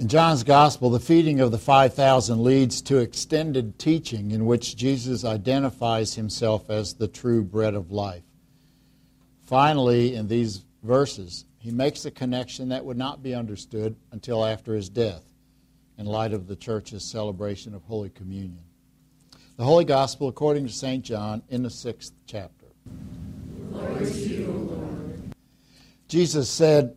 In John's Gospel, the feeding of the 5,000 leads to extended teaching in which Jesus identifies himself as the true bread of life. Finally, in these verses, he makes a connection that would not be understood until after his death in light of the church's celebration of Holy Communion. The Holy Gospel according to St. John in the sixth chapter. You, Jesus said,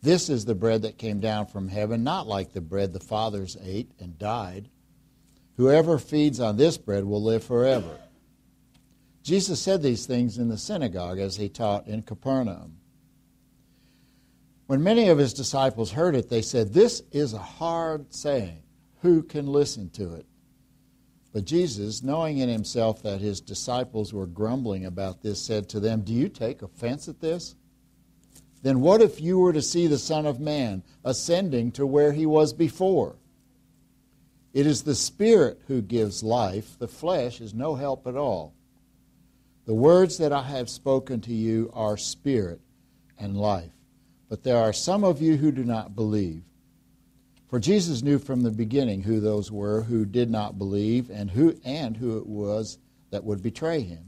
This is the bread that came down from heaven, not like the bread the fathers ate and died. Whoever feeds on this bread will live forever. Jesus said these things in the synagogue as he taught in Capernaum. When many of his disciples heard it, they said, This is a hard saying. Who can listen to it? But Jesus, knowing in himself that his disciples were grumbling about this, said to them, Do you take offense at this? Then what if you were to see the Son of Man ascending to where he was before? It is the Spirit who gives life, the flesh is no help at all. The words that I have spoken to you are spirit and life, but there are some of you who do not believe. For Jesus knew from the beginning who those were who did not believe and who, and who it was that would betray him.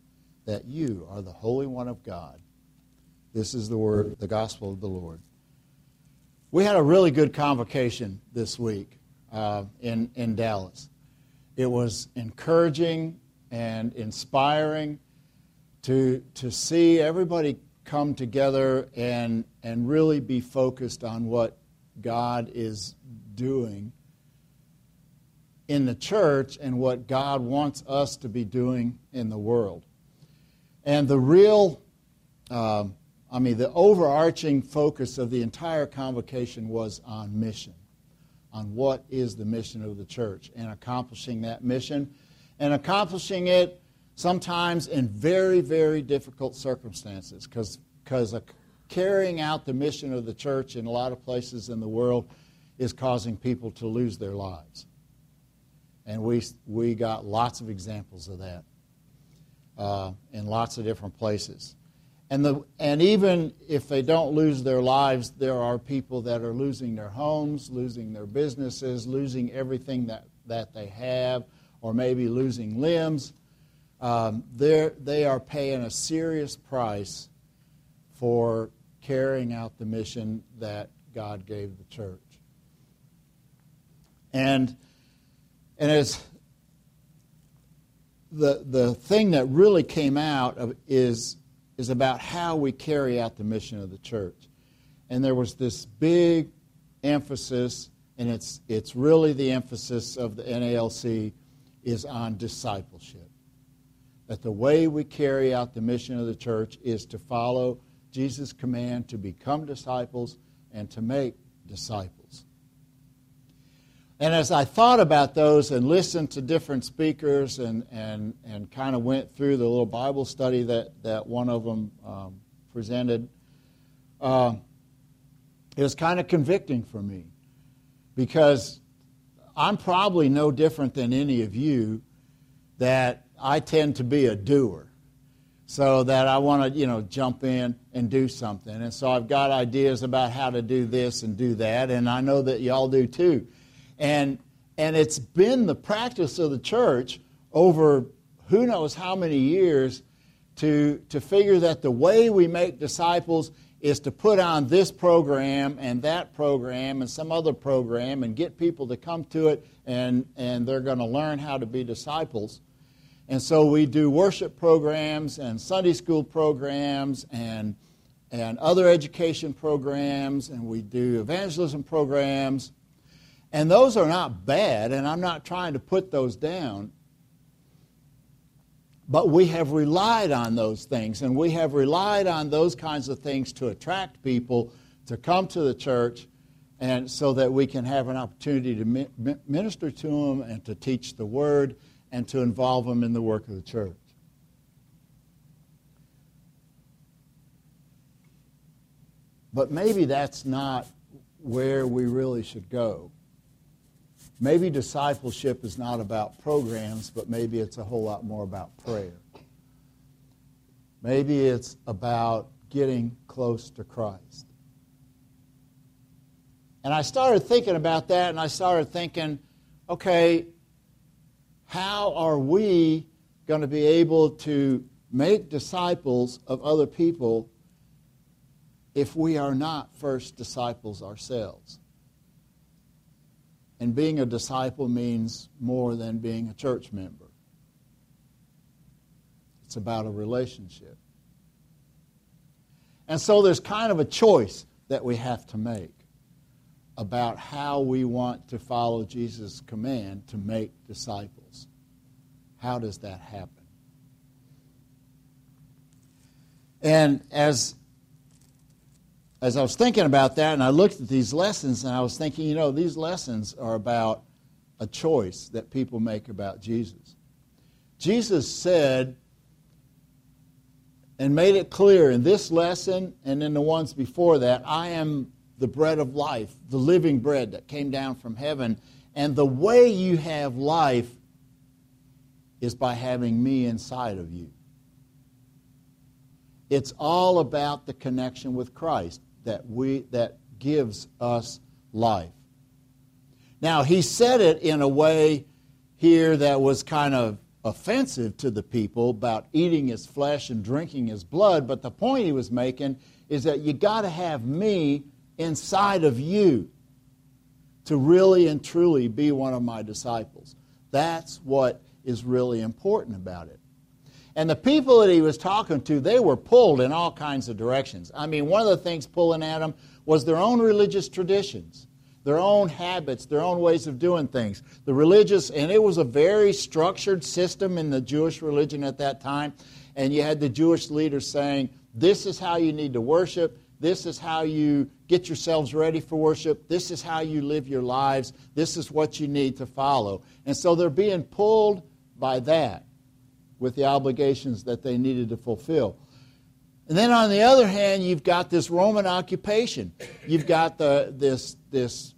that you are the Holy One of God. This is the word, the gospel of the Lord. We had a really good convocation this week uh, in, in Dallas. It was encouraging and inspiring to, to see everybody come together and, and really be focused on what God is doing in the church and what God wants us to be doing in the world. And the real, um, I mean, the overarching focus of the entire convocation was on mission, on what is the mission of the church, and accomplishing that mission, and accomplishing it sometimes in very, very difficult circumstances, because carrying out the mission of the church in a lot of places in the world is causing people to lose their lives. And we, we got lots of examples of that uh, in lots of different places. And, the, and even if they don't lose their lives, there are people that are losing their homes, losing their businesses, losing everything that, that they have, or maybe losing limbs. Um, they are paying a serious price for carrying out the mission that God gave the church. And, and as the, the thing that really came out of is, is about how we carry out the mission of the church. And there was this big emphasis, and it's, it's really the emphasis of the NALC, is on discipleship. That the way we carry out the mission of the church is to follow Jesus' command to become disciples and to make disciples. And as I thought about those and listened to different speakers and, and, and kind of went through the little Bible study that, that one of them um, presented, uh, it was kind of convicting for me because I'm probably no different than any of you that I tend to be a doer. So that I want to, you know, jump in and do something. And so I've got ideas about how to do this and do that, and I know that y'all do too. And and it's been the practice of the church over who knows how many years to, to figure that the way we make disciples is to put on this program and that program and some other program and get people to come to it and, and they're going to learn how to be disciples. And so we do worship programs and Sunday school programs and, and other education programs and we do evangelism programs. And those are not bad, and I'm not trying to put those down. But we have relied on those things, and we have relied on those kinds of things to attract people to come to the church and so that we can have an opportunity to minister to them and to teach the word and to involve them in the work of the church. But maybe that's not where we really should go. Maybe discipleship is not about programs, but maybe it's a whole lot more about prayer. Maybe it's about getting close to Christ. And I started thinking about that, and I started thinking, okay, how are we going to be able to make disciples of other people if we are not first disciples ourselves? And being a disciple means more than being a church member. It's about a relationship. And so there's kind of a choice that we have to make about how we want to follow Jesus' command to make disciples. How does that happen? And as as I was thinking about that and I looked at these lessons and I was thinking, you know, these lessons are about a choice that people make about Jesus. Jesus said and made it clear in this lesson and in the ones before that I am the bread of life, the living bread that came down from heaven. And the way you have life is by having me inside of you. It's all about the connection with Christ that we that gives us life. Now he said it in a way here that was kind of offensive to the people about eating his flesh and drinking his blood, but the point he was making is that you got to have me inside of you to really and truly be one of my disciples. That's what is really important about it. And the people that he was talking to, they were pulled in all kinds of directions. I mean, one of the things pulling at them was their own religious traditions, their own habits, their own ways of doing things. The religious, and it was a very structured system in the Jewish religion at that time. And you had the Jewish leaders saying, This is how you need to worship. This is how you get yourselves ready for worship. This is how you live your lives. This is what you need to follow. And so they're being pulled by that with the obligations that they needed to fulfill. And then on the other hand, you've got this Roman occupation. You've got the, this, this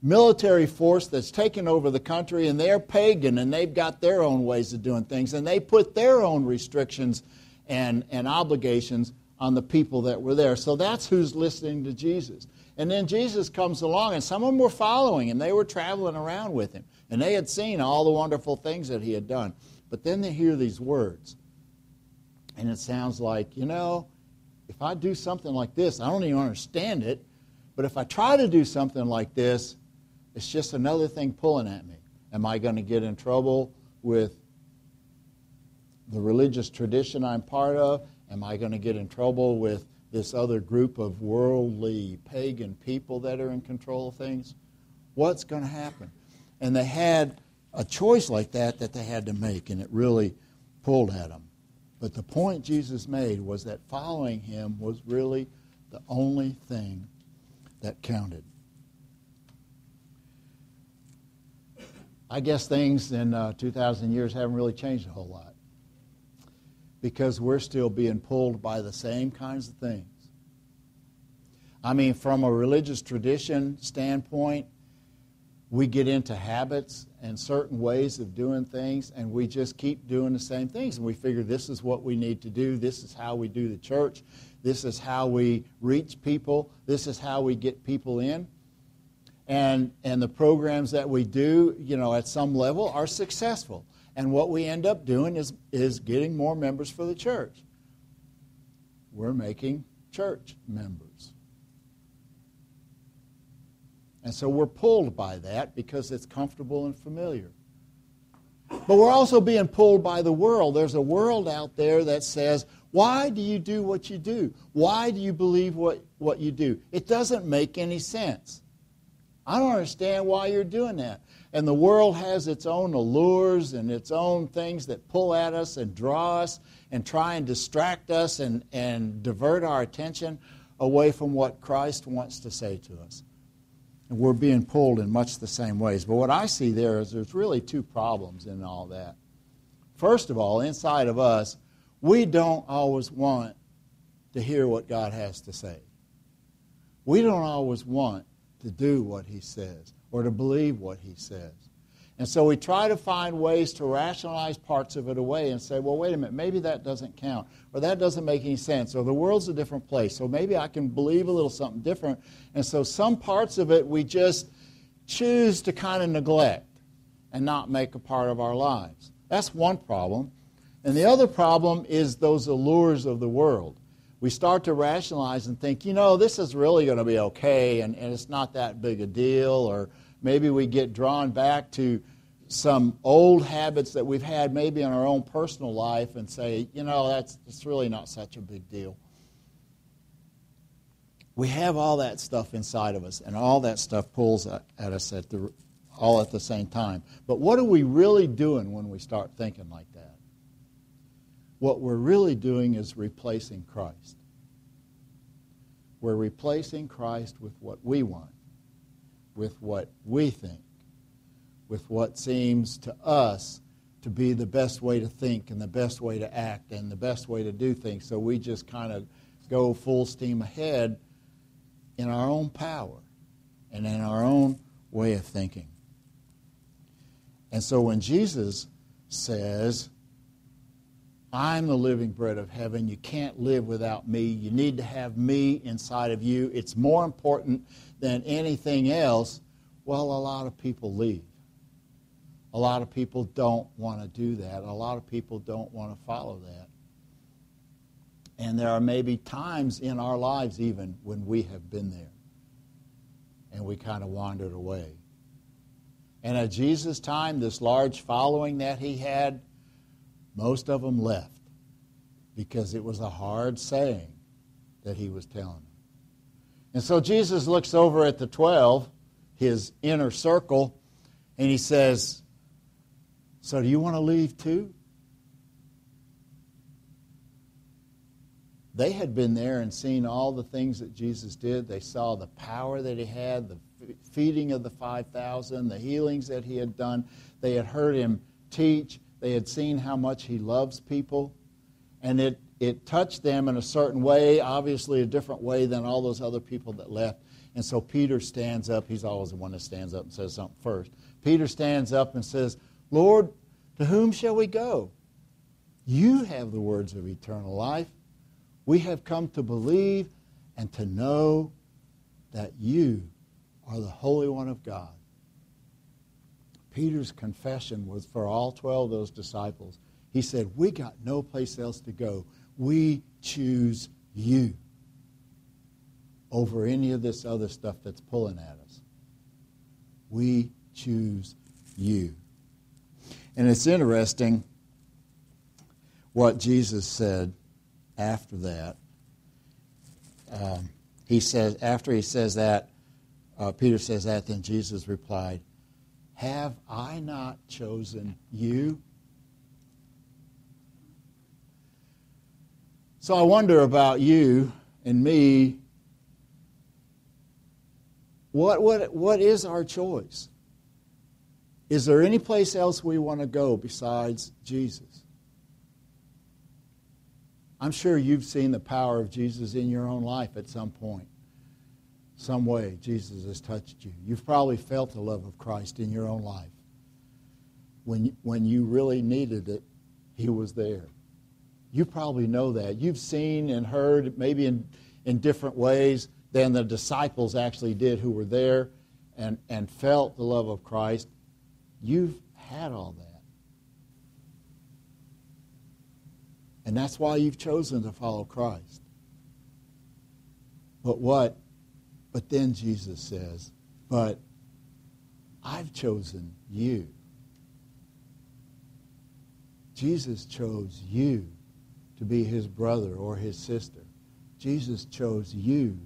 military force that's taken over the country, and they're pagan, and they've got their own ways of doing things, and they put their own restrictions and, and obligations on the people that were there. So that's who's listening to Jesus. And then Jesus comes along, and some of them were following, and they were traveling around with him, and they had seen all the wonderful things that he had done. But then they hear these words. And it sounds like, you know, if I do something like this, I don't even understand it, but if I try to do something like this, it's just another thing pulling at me. Am I going to get in trouble with the religious tradition I'm part of? Am I going to get in trouble with this other group of worldly pagan people that are in control of things? What's going to happen? And they had a choice like that that they had to make, and it really pulled at them. But the point Jesus made was that following him was really the only thing that counted. I guess things in uh, 2,000 years haven't really changed a whole lot because we're still being pulled by the same kinds of things. I mean, from a religious tradition standpoint, we get into habits and certain ways of doing things, and we just keep doing the same things. And we figure this is what we need to do, this is how we do the church, this is how we reach people, this is how we get people in. And, and the programs that we do, you know, at some level are successful. And what we end up doing is, is getting more members for the church. We're making church members. And so we're pulled by that because it's comfortable and familiar. But we're also being pulled by the world. There's a world out there that says, why do you do what you do? Why do you believe what, what you do? It doesn't make any sense. I don't understand why you're doing that. And the world has its own allures and its own things that pull at us and draw us and try and distract us and, and divert our attention away from what Christ wants to say to us. And we're being pulled in much the same ways. But what I see there is there's really two problems in all that. First of all, inside of us, we don't always want to hear what God has to say. We don't always want to do what He says or to believe what He says. And so we try to find ways to rationalize parts of it away and say, well, wait a minute, maybe that doesn't count, or that doesn't make any sense, or the world's a different place, so maybe I can believe a little something different. And so some parts of it we just choose to kind of neglect and not make a part of our lives. That's one problem. And the other problem is those allures of the world. We start to rationalize and think, you know, this is really going to be okay and, and it's not that big a deal, or maybe we get drawn back to some old habits that we've had maybe in our own personal life and say, you know, that's it's really not such a big deal. We have all that stuff inside of us, and all that stuff pulls at, at us at the, all at the same time. But what are we really doing when we start thinking like that? What we're really doing is replacing Christ. We're replacing Christ with what we want, with what we think with what seems to us to be the best way to think and the best way to act and the best way to do things. So we just kind of go full steam ahead in our own power and in our own way of thinking. And so when Jesus says, I'm the living bread of heaven. You can't live without me. You need to have me inside of you. It's more important than anything else. Well, a lot of people leave. A lot of people don't want to do that. A lot of people don't want to follow that. And there are maybe times in our lives, even, when we have been there and we kind of wandered away. And at Jesus' time, this large following that he had, most of them left because it was a hard saying that he was telling them. And so Jesus looks over at the 12, his inner circle, and he says, so, do you want to leave too? They had been there and seen all the things that Jesus did. They saw the power that he had, the feeding of the 5,000, the healings that he had done. They had heard him teach. They had seen how much he loves people. And it, it touched them in a certain way, obviously a different way than all those other people that left. And so Peter stands up. He's always the one that stands up and says something first. Peter stands up and says, Lord, to whom shall we go? You have the words of eternal life. We have come to believe and to know that you are the Holy One of God. Peter's confession was for all 12 of those disciples. He said, We got no place else to go. We choose you over any of this other stuff that's pulling at us. We choose you. And it's interesting what Jesus said after that. Um, he says, after he says that, uh, Peter says that, then Jesus replied, Have I not chosen you? So I wonder about you and me. What, what, what is our choice? Is there any place else we want to go besides Jesus? I'm sure you've seen the power of Jesus in your own life at some point. Some way Jesus has touched you. You've probably felt the love of Christ in your own life. When, when you really needed it, He was there. You probably know that. You've seen and heard, maybe in, in different ways than the disciples actually did who were there and, and felt the love of Christ. You've had all that. And that's why you've chosen to follow Christ. But what? But then Jesus says, But I've chosen you. Jesus chose you to be his brother or his sister. Jesus chose you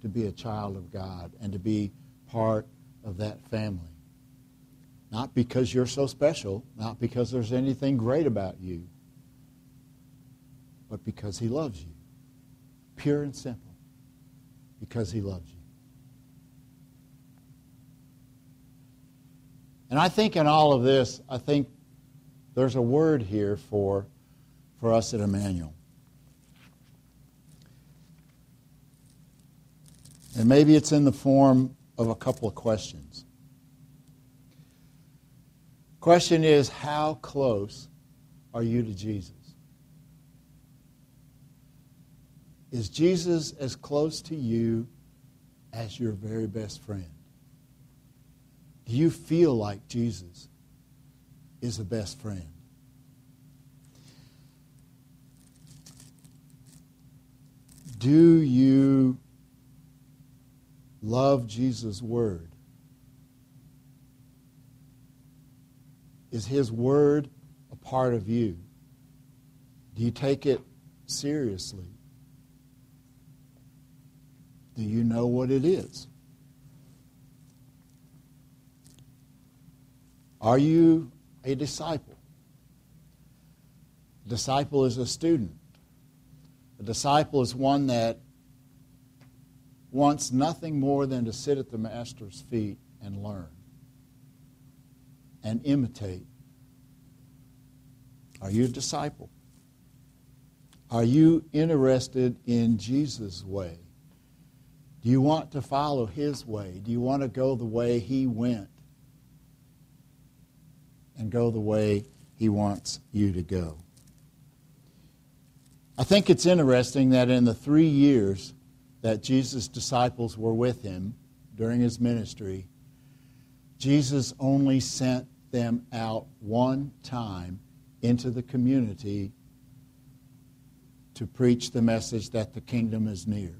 to be a child of God and to be part of that family. Not because you're so special, not because there's anything great about you, but because he loves you. Pure and simple. Because he loves you. And I think in all of this, I think there's a word here for, for us at Emmanuel. And maybe it's in the form of a couple of questions. Question is, how close are you to Jesus? Is Jesus as close to you as your very best friend? Do you feel like Jesus is a best friend? Do you love Jesus' word? Is his word a part of you? Do you take it seriously? Do you know what it is? Are you a disciple? A disciple is a student. A disciple is one that wants nothing more than to sit at the master's feet and learn and imitate. Are you a disciple? Are you interested in Jesus' way? Do you want to follow his way? Do you want to go the way he went? And go the way he wants you to go. I think it's interesting that in the three years that Jesus' disciples were with him during his ministry, Jesus only sent them out one time into the community to preach the message that the kingdom is near.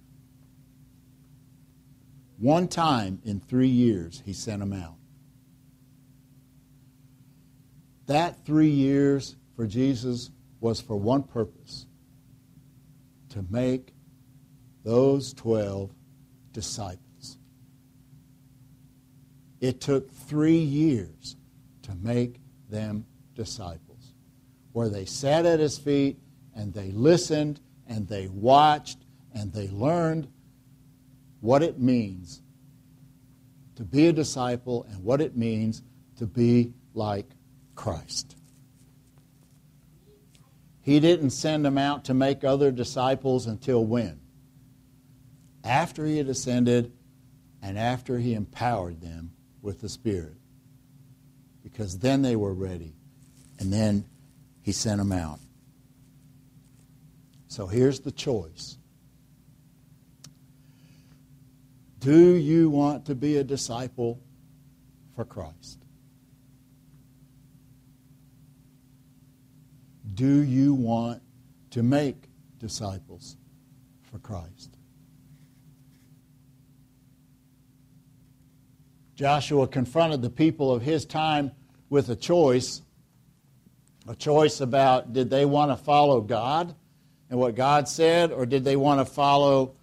One time in three years, he sent them out. That three years for Jesus was for one purpose to make those 12 disciples. It took three years to make them disciples, where they sat at his feet and they listened and they watched and they learned what it means to be a disciple and what it means to be like Christ. He didn't send them out to make other disciples until when? After he had ascended and after he empowered them with the Spirit. Because then they were ready. And then he sent them out. So here's the choice Do you want to be a disciple for Christ? Do you want to make disciples for Christ? Joshua confronted the people of his time with a choice a choice about did they want to follow God and what God said, or did they want to follow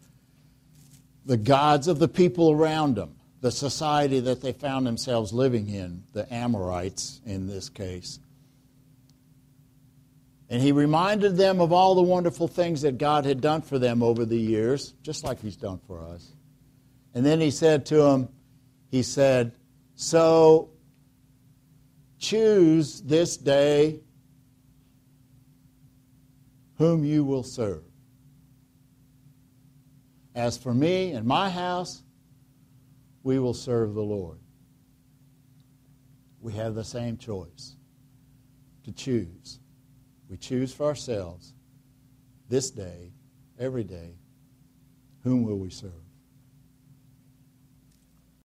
the gods of the people around them, the society that they found themselves living in, the Amorites in this case. And he reminded them of all the wonderful things that God had done for them over the years, just like he's done for us. And then he said to them, he said, So choose this day whom you will serve. As for me and my house, we will serve the Lord. We have the same choice to choose. We choose for ourselves this day, every day, whom will we serve?